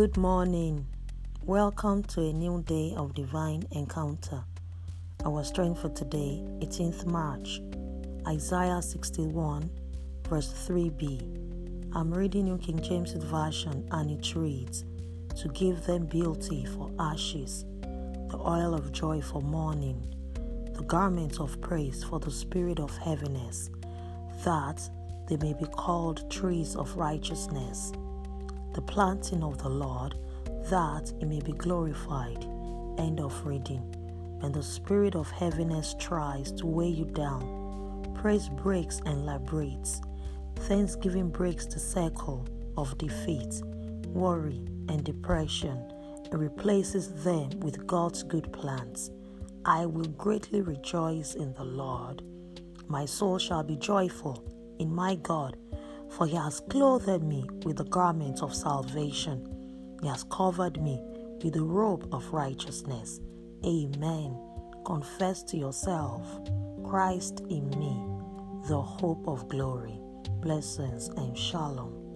Good morning. Welcome to a new day of divine encounter. Our strength for today, 18th March, Isaiah 61, verse 3b. I'm reading New King James Version and it reads, To give them beauty for ashes, the oil of joy for mourning, the garment of praise for the spirit of heaviness, that they may be called trees of righteousness the planting of the Lord, that it may be glorified. End of reading. When the spirit of heaviness tries to weigh you down, praise breaks and liberates. Thanksgiving breaks the cycle of defeat, worry, and depression and replaces them with God's good plans. I will greatly rejoice in the Lord. My soul shall be joyful in my God for he has clothed me with the garment of salvation. He has covered me with the robe of righteousness. Amen. Confess to yourself, Christ in me, the hope of glory. Blessings and shalom.